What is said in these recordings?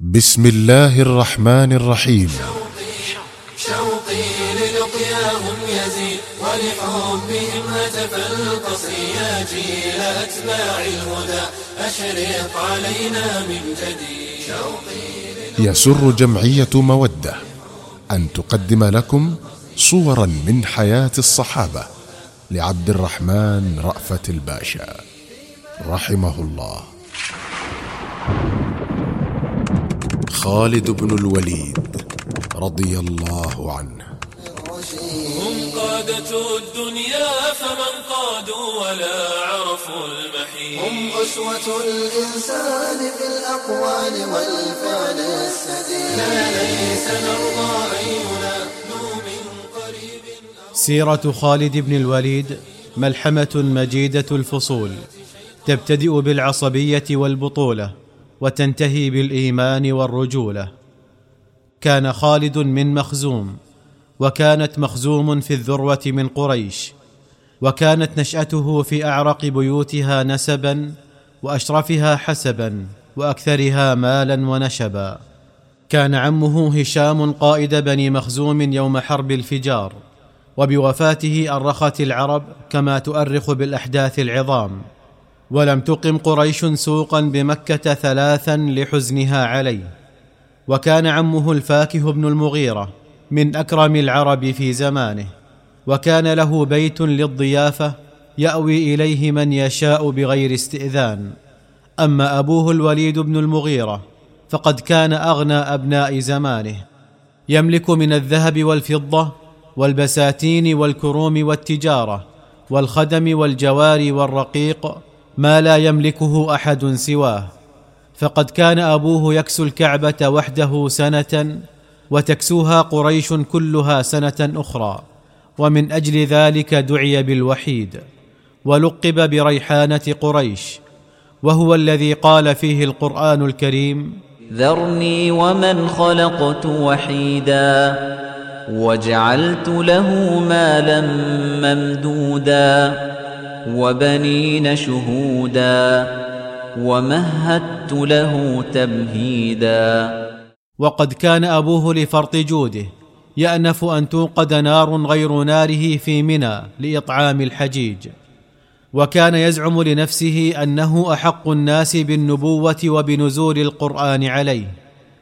بسم الله الرحمن الرحيم. شوقي للقياهم يزيد ولحبهم هتف القصر يا جيل أتباع الهدى أشرق علينا من جديد شوقي يسر جمعية مودة أن تقدم لكم صورا من حياة الصحابة لعبد الرحمن رأفت الباشا. رحمه الله. خالد بن الوليد رضي الله عنه. هم قادة الدنيا فمن قادوا ولا عرفوا المحيط. هم أسوة الإنسان في الأقوال والفعل السديد. لا ليس نرضى أن من قريب سيرة خالد بن الوليد ملحمة مجيدة الفصول تبتدئ بالعصبية والبطولة. وتنتهي بالإيمان والرجولة. كان خالد من مخزوم وكانت مخزوم في الذروة من قريش وكانت نشأته في أعرق بيوتها نسبا وأشرفها حسبا وأكثرها مالا ونشبا. كان عمه هشام قائد بني مخزوم يوم حرب الفجار وبوفاته أرخت العرب كما تؤرخ بالأحداث العظام. ولم تقم قريش سوقا بمكة ثلاثا لحزنها عليه. وكان عمه الفاكه بن المغيرة من أكرم العرب في زمانه. وكان له بيت للضيافة يأوي إليه من يشاء بغير استئذان. أما أبوه الوليد بن المغيرة فقد كان أغنى أبناء زمانه. يملك من الذهب والفضة والبساتين والكروم والتجارة والخدم والجوار والرقيق ما لا يملكه أحد سواه. فقد كان أبوه يكسو الكعبة وحده سنة وتكسوها قريش كلها سنة أخرى. ومن أجل ذلك دعي بالوحيد. ولقب بريحانة قريش. وهو الذي قال فيه القرآن الكريم ذرني ومن خلقت وحيدا وجعلت له مالا ممدودا. وبنين شهودا ومهدت له تمهيدا. وقد كان أبوه لفرط جوده يأنف أن توقد نار غير ناره في منى لإطعام الحجيج. وكان يزعم لنفسه أنه أحق الناس بالنبوة وبنزول القرآن عليه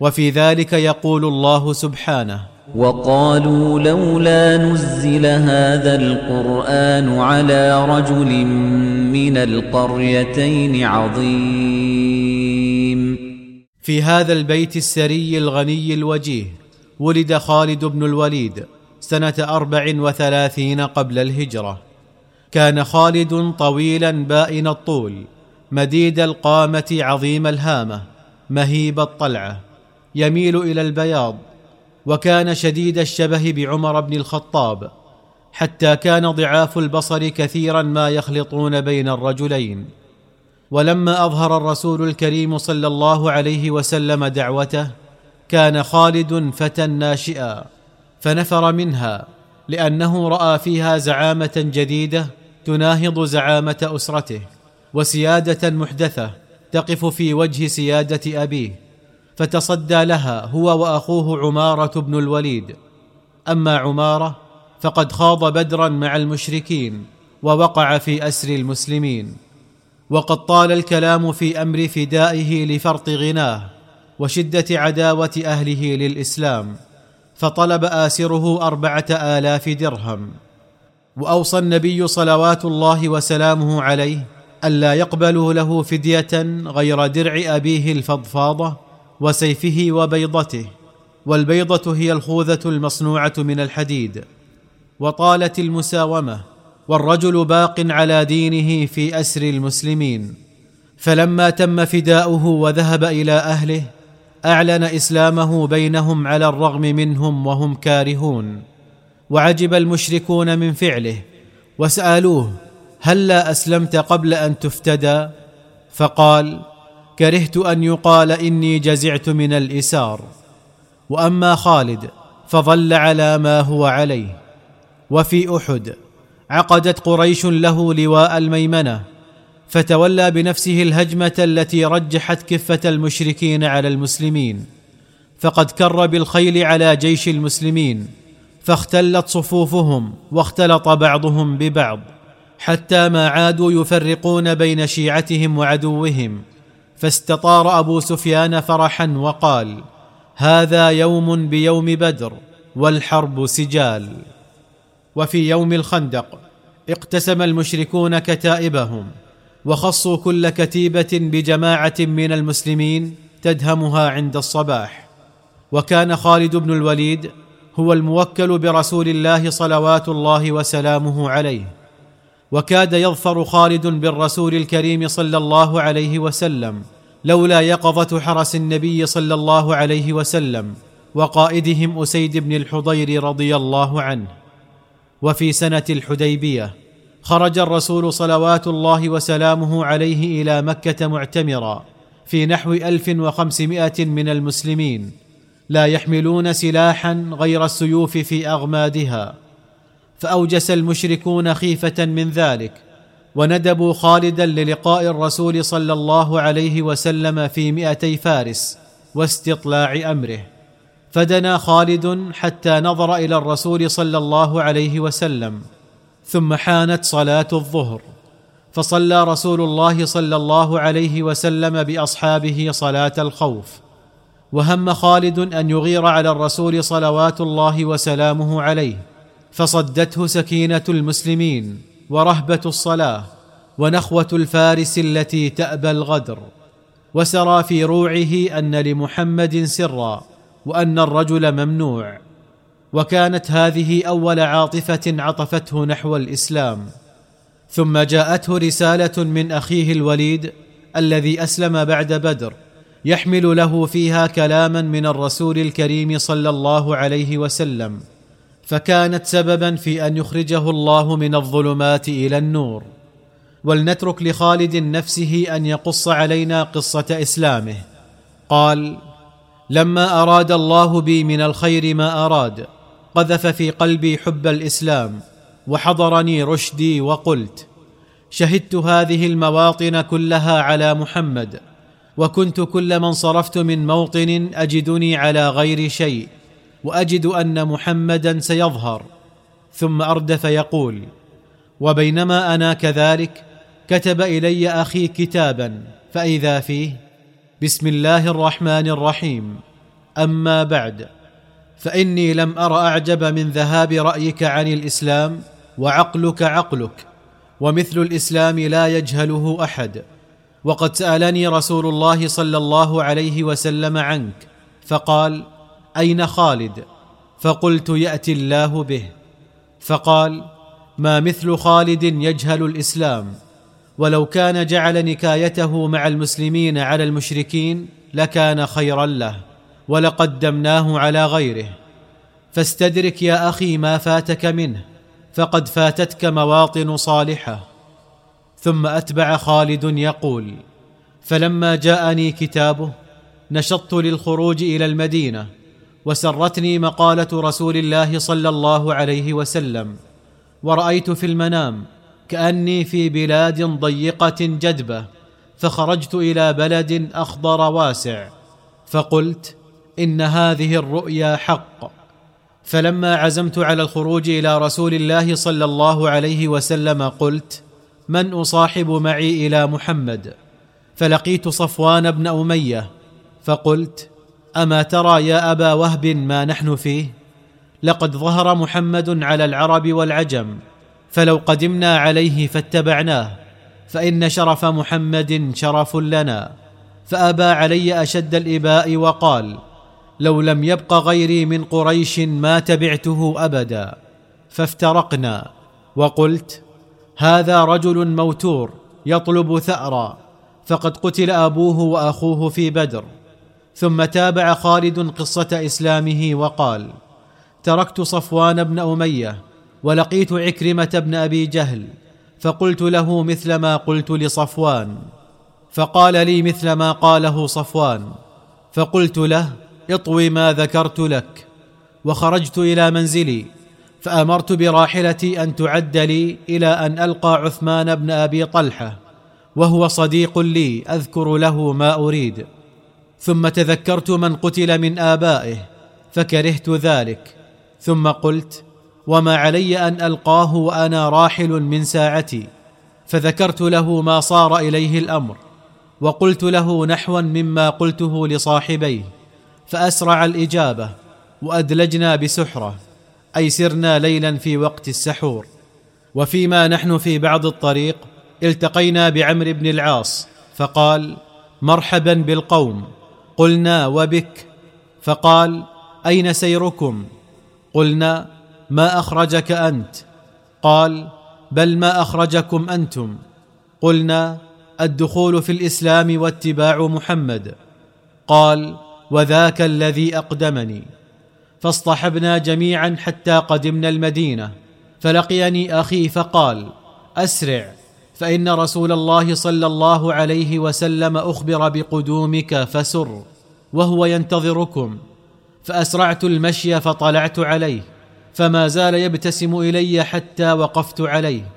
وفي ذلك يقول الله سبحانه وقالوا لولا نزل هذا القرآن على رجل من القريتين عظيم. في هذا البيت السري الغني الوجيه ولد خالد بن الوليد سنة أربع وثلاثين قبل الهجرة. كان خالد طويلا بائن الطول مديد القامة عظيم الهامة مهيب الطلعة يميل إلى البياض وكان شديد الشبه بعمر بن الخطاب حتى كان ضعاف البصر كثيرا ما يخلطون بين الرجلين. ولما أظهر الرسول الكريم صلى الله عليه وسلم دعوته كان خالد فتى ناشئا فنفر منها لأنه رأى فيها زعامة جديدة تناهض زعامة أسرته وسيادة محدثة تقف في وجه سيادة أبيه. فتصدى لها هو وأخوه عمارة بن الوليد. أما عمارة فقد خاض بدرا مع المشركين ووقع في أسر المسلمين. وقد طال الكلام في أمر فدائه لفرط غناه وشدة عداوة أهله للإسلام فطلب آسره أربعة آلاف درهم. وأوصى النبي صلوات الله وسلامه عليه ألا يقبلوا له فدية غير درع أبيه الفضفاضة وسيفه وبيضته والبيضة هي الخوذة المصنوعة من الحديد. وطالت المساومة والرجل باق على دينه في أسر المسلمين. فلما تم فداؤه وذهب إلى أهله أعلن إسلامه بينهم على الرغم منهم وهم كارهون. وعجب المشركون من فعله وسألوه هلا أسلمت قبل أن تفتدى؟ فقال كرهت أن يقال إني جزعت من الإسار. وأما خالد فظل على ما هو عليه. وفي أحد عقدت قريش له لواء الميمنة فتولى بنفسه الهجمة التي رجحت كفة المشركين على المسلمين. فقد كر بالخيل على جيش المسلمين فاختلت صفوفهم واختلط بعضهم ببعض حتى ما عادوا يفرقون بين شيعتهم وعدوهم. فاستطار أبو سفيان فرحا وقال هذا يوم بيوم بدر والحرب سجال. وفي يوم الخندق اقتسم المشركون كتائبهم وخصوا كل كتيبة بجماعة من المسلمين تدهمها عند الصباح. وكان خالد بن الوليد هو الموكل برسول الله صلوات الله وسلامه عليه. وكاد يظفر خالد بالرسول الكريم صلى الله عليه وسلم لولا يقظة حرس النبي صلى الله عليه وسلم وقائدهم أسيد بن الحضير رضي الله عنه. وفي سنة الحديبية خرج الرسول صلوات الله وسلامه عليه إلى مكة معتمرا في نحو ألف وخمسمائة من المسلمين لا يحملون سلاحا غير السيوف في أغمادها. فأوجس المشركون خيفة من ذلك وندبوا خالدا للقاء الرسول صلى الله عليه وسلم في مئتي فارس واستطلاع أمره. فدنا خالد حتى نظر إلى الرسول صلى الله عليه وسلم ثم حانت صلاة الظهر. فصلى رسول الله صلى الله عليه وسلم بأصحابه صلاة الخوف. وهم خالد أن يغير على الرسول صلوات الله وسلامه عليه. فصدته سكينة المسلمين ورهبة الصلاة ونخوة الفارس التي تأبى الغدر. وسرى في روعه أن لمحمد سرا وأن الرجل ممنوع. وكانت هذه أول عاطفة عطفته نحو الإسلام. ثم جاءته رسالة من أخيه الوليد الذي أسلم بعد بدر يحمل له فيها كلاما من الرسول الكريم صلى الله عليه وسلم. فكانت سببا في أن يخرجه الله من الظلمات إلى النور. ولنترك لخالد نفسه أن يقص علينا قصة إسلامه. قال لما أراد الله بي من الخير ما أراد قذف في قلبي حب الإسلام وحضرني رشدي وقلت شهدت هذه المواطن كلها على محمد وكنت كلما صرفت من موطن أجدني على غير شيء وأجد أن محمدا سيظهر ثم أردف يقول وبينما أنا كذلك كتب إلي أخي كتابا فإذا فيه بسم الله الرحمن الرحيم. أما بعد فإني لم أر أعجب من ذهاب رأيك عن الإسلام وعقلك عقلك ومثل الإسلام لا يجهله أحد. وقد سألني رسول الله صلى الله عليه وسلم عنك فقال أين خالد؟ فقلت يأتي الله به. فقال ما مثل خالد يجهل الإسلام؟ ولو كان جعل نكايته مع المسلمين على المشركين لكان خيرا له ولقدمناه على غيره. فاستدرك يا أخي ما فاتك منه فقد فاتتك مواطن صالحة. ثم أتبع خالد يقول فلما جاءني كتابه نشطت للخروج إلى المدينة. وسرتني مقالة رسول الله صلى الله عليه وسلم ورأيت في المنام كأني في بلاد ضيقة جدبة فخرجت إلى بلد أخضر واسع فقلت إن هذه الرؤيا حق. فلما عزمت على الخروج إلى رسول الله صلى الله عليه وسلم قلت من أصاحب معي إلى محمد؟ فلقيت صفوان بن أمية فقلت أما ترى يا أبا وهب ما نحن فيه؟ لقد ظهر محمد على العرب والعجم فلو قدمنا عليه فاتبعناه فإن شرف محمد شرف لنا. فأبى علي أشد الإباء وقال لو لم يبق غيري من قريش ما تبعته أبدا. فافترقنا وقلت هذا رجل موتور يطلب ثأرا فقد قتل أبوه وأخوه في بدر. ثم تابع خالد قصة إسلامه وقال تركت صفوان بن أمية ولقيت عكرمة بن أبي جهل فقلت له مثل ما قلت لصفوان فقال لي مثل ما قاله صفوان فقلت له اطوي ما ذكرت لك وخرجت إلى منزلي فأمرت براحلتي أن تعد لي إلى أن ألقى عثمان بن أبي طلحة وهو صديق لي أذكر له ما أريد. ثم تذكرت من قتل من آبائه فكرهت ذلك. ثم قلت وما علي أن ألقاه وأنا راحل من ساعتي. فذكرت له ما صار إليه الأمر وقلت له نحوا مما قلته لصاحبيه. فأسرع الإجابة وأدلجنا بسحرة أي سرنا ليلا في وقت السحور. وفيما نحن في بعض الطريق التقينا بعمر بن العاص فقال مرحبا بالقوم. قلنا وبك. فقال أين سيركم؟ قلنا ما أخرجك أنت؟ قال بل ما أخرجكم أنتم؟ قلنا الدخول في الإسلام واتباع محمد. قال وذاك الذي أقدمني. فاصطحبنا جميعا حتى قدمنا المدينة. فلقيني أخي فقال أسرع. فإن رسول الله صلى الله عليه وسلم أخبر بقدومك فسر وهو ينتظركم. فأسرعت المشي فطلعت عليه فما زال يبتسم إلي حتى وقفت عليه.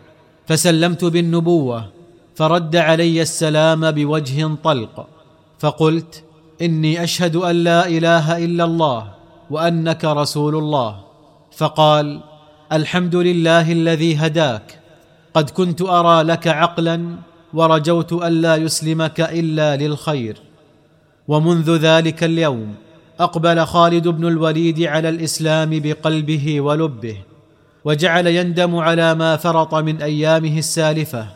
فسلمت بالنبوة فرد علي السلام بوجه طلق. فقلت إني أشهد أن لا إله إلا الله وأنك رسول الله. فقال الحمد لله الذي هداك قد كنت أرى لك عقلا ورجوت الا يسلمك إلا للخير. ومنذ ذلك اليوم أقبل خالد بن الوليد على الإسلام بقلبه ولبه وجعل يندم على ما فرط من أيامه السالفة.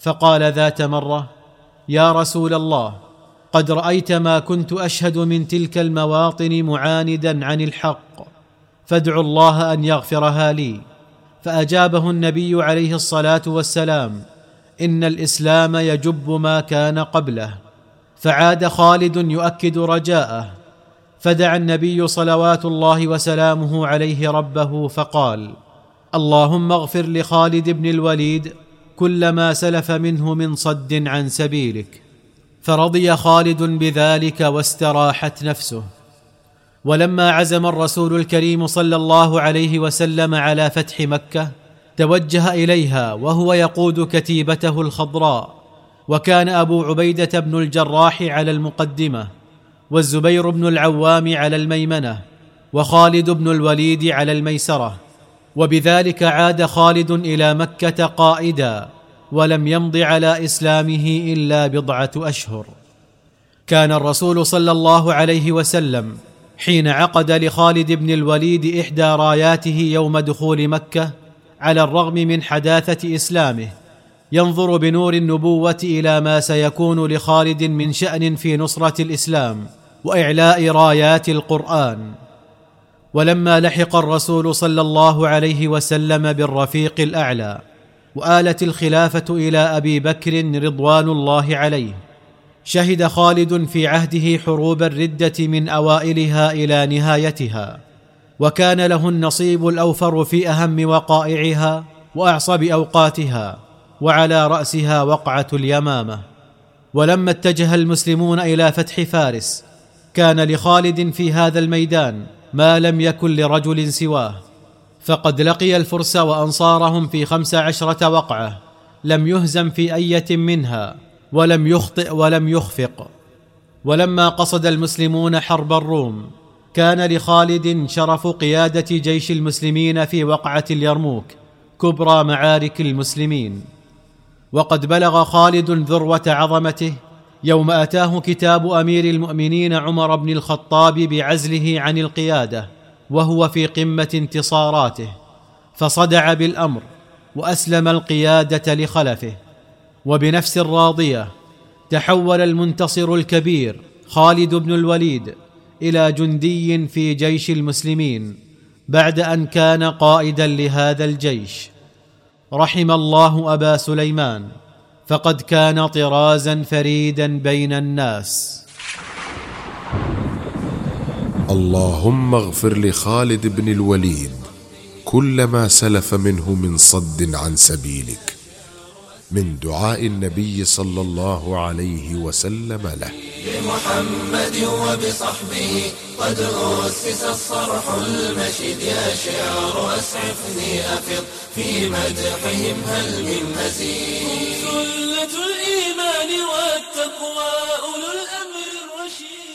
فقال ذات مرة يا رسول الله قد رأيت ما كنت أشهد من تلك المواطن معاندا عن الحق فادعوا الله أن يغفرها لي. فأجابه النبي عليه الصلاة والسلام إن الإسلام يجب ما كان قبله. فعاد خالد يؤكد رجاءه. فدعا النبي صلوات الله وسلامه عليه ربه فقال اللهم اغفر لخالد بن الوليد كل ما سلف منه من صد عن سبيلك. فرضي خالد بذلك واستراحت نفسه. ولما عزم الرسول الكريم صلى الله عليه وسلم على فتح مكة توجه إليها وهو يقود كتيبته الخضراء وكان أبو عبيدة بن الجراح على المقدمة والزبير بن العوام على الميمنة وخالد بن الوليد على الميسرة وبذلك عاد خالد إلى مكة قائدا ولم يمض على إسلامه إلا بضعة أشهر. كان الرسول صلى الله عليه وسلم حين عقد لخالد بن الوليد إحدى راياته يوم دخول مكة على الرغم من حداثة إسلامه ينظر بنور النبوة إلى ما سيكون لخالد من شأن في نصرة الإسلام وإعلاء رايات القرآن. ولما لحق الرسول صلى الله عليه وسلم بالرفيق الأعلى وآلت الخلافة إلى أبي بكر رضوان الله عليه شهد خالد في عهده حروب الردة من أوائلها إلى نهايتها وكان له النصيب الأوفر في أهم وقائعها وأعصب أوقاتها وعلى رأسها وقعة اليمامة. ولما اتجه المسلمون إلى فتح فارس كان لخالد في هذا الميدان ما لم يكن لرجل سواه. فقد لقي الفرس وأنصارهم في خمس عشرة وقعة لم يهزم في أية منها. ولم يخطئ ولم يخفق. ولما قصد المسلمون حرب الروم كان لخالد شرف قيادة جيش المسلمين في وقعة اليرموك كبرى معارك المسلمين. وقد بلغ خالد ذروة عظمته يوم أتاه كتاب أمير المؤمنين عمر بن الخطاب بعزله عن القيادة وهو في قمة انتصاراته فصدع بالأمر وأسلم القيادة لخلفه. وبنفس راضيه تحول المنتصر الكبير خالد بن الوليد إلى جندي في جيش المسلمين بعد أن كان قائدا لهذا الجيش. رحم الله أبا سليمان فقد كان طرازا فريدا بين الناس. اللهم اغفر لخالد بن الوليد كل ما سلف منه من صد عن سبيلك. من دعاء النبي صلى الله عليه وسلم له. بمحمد وبصحبه قد أسس الصرح المشيد يا شعر أسعفني أفض في مدحهم هل من مزيد؟ سلة الإيمان والتقوى أولو الأمر الرشيد.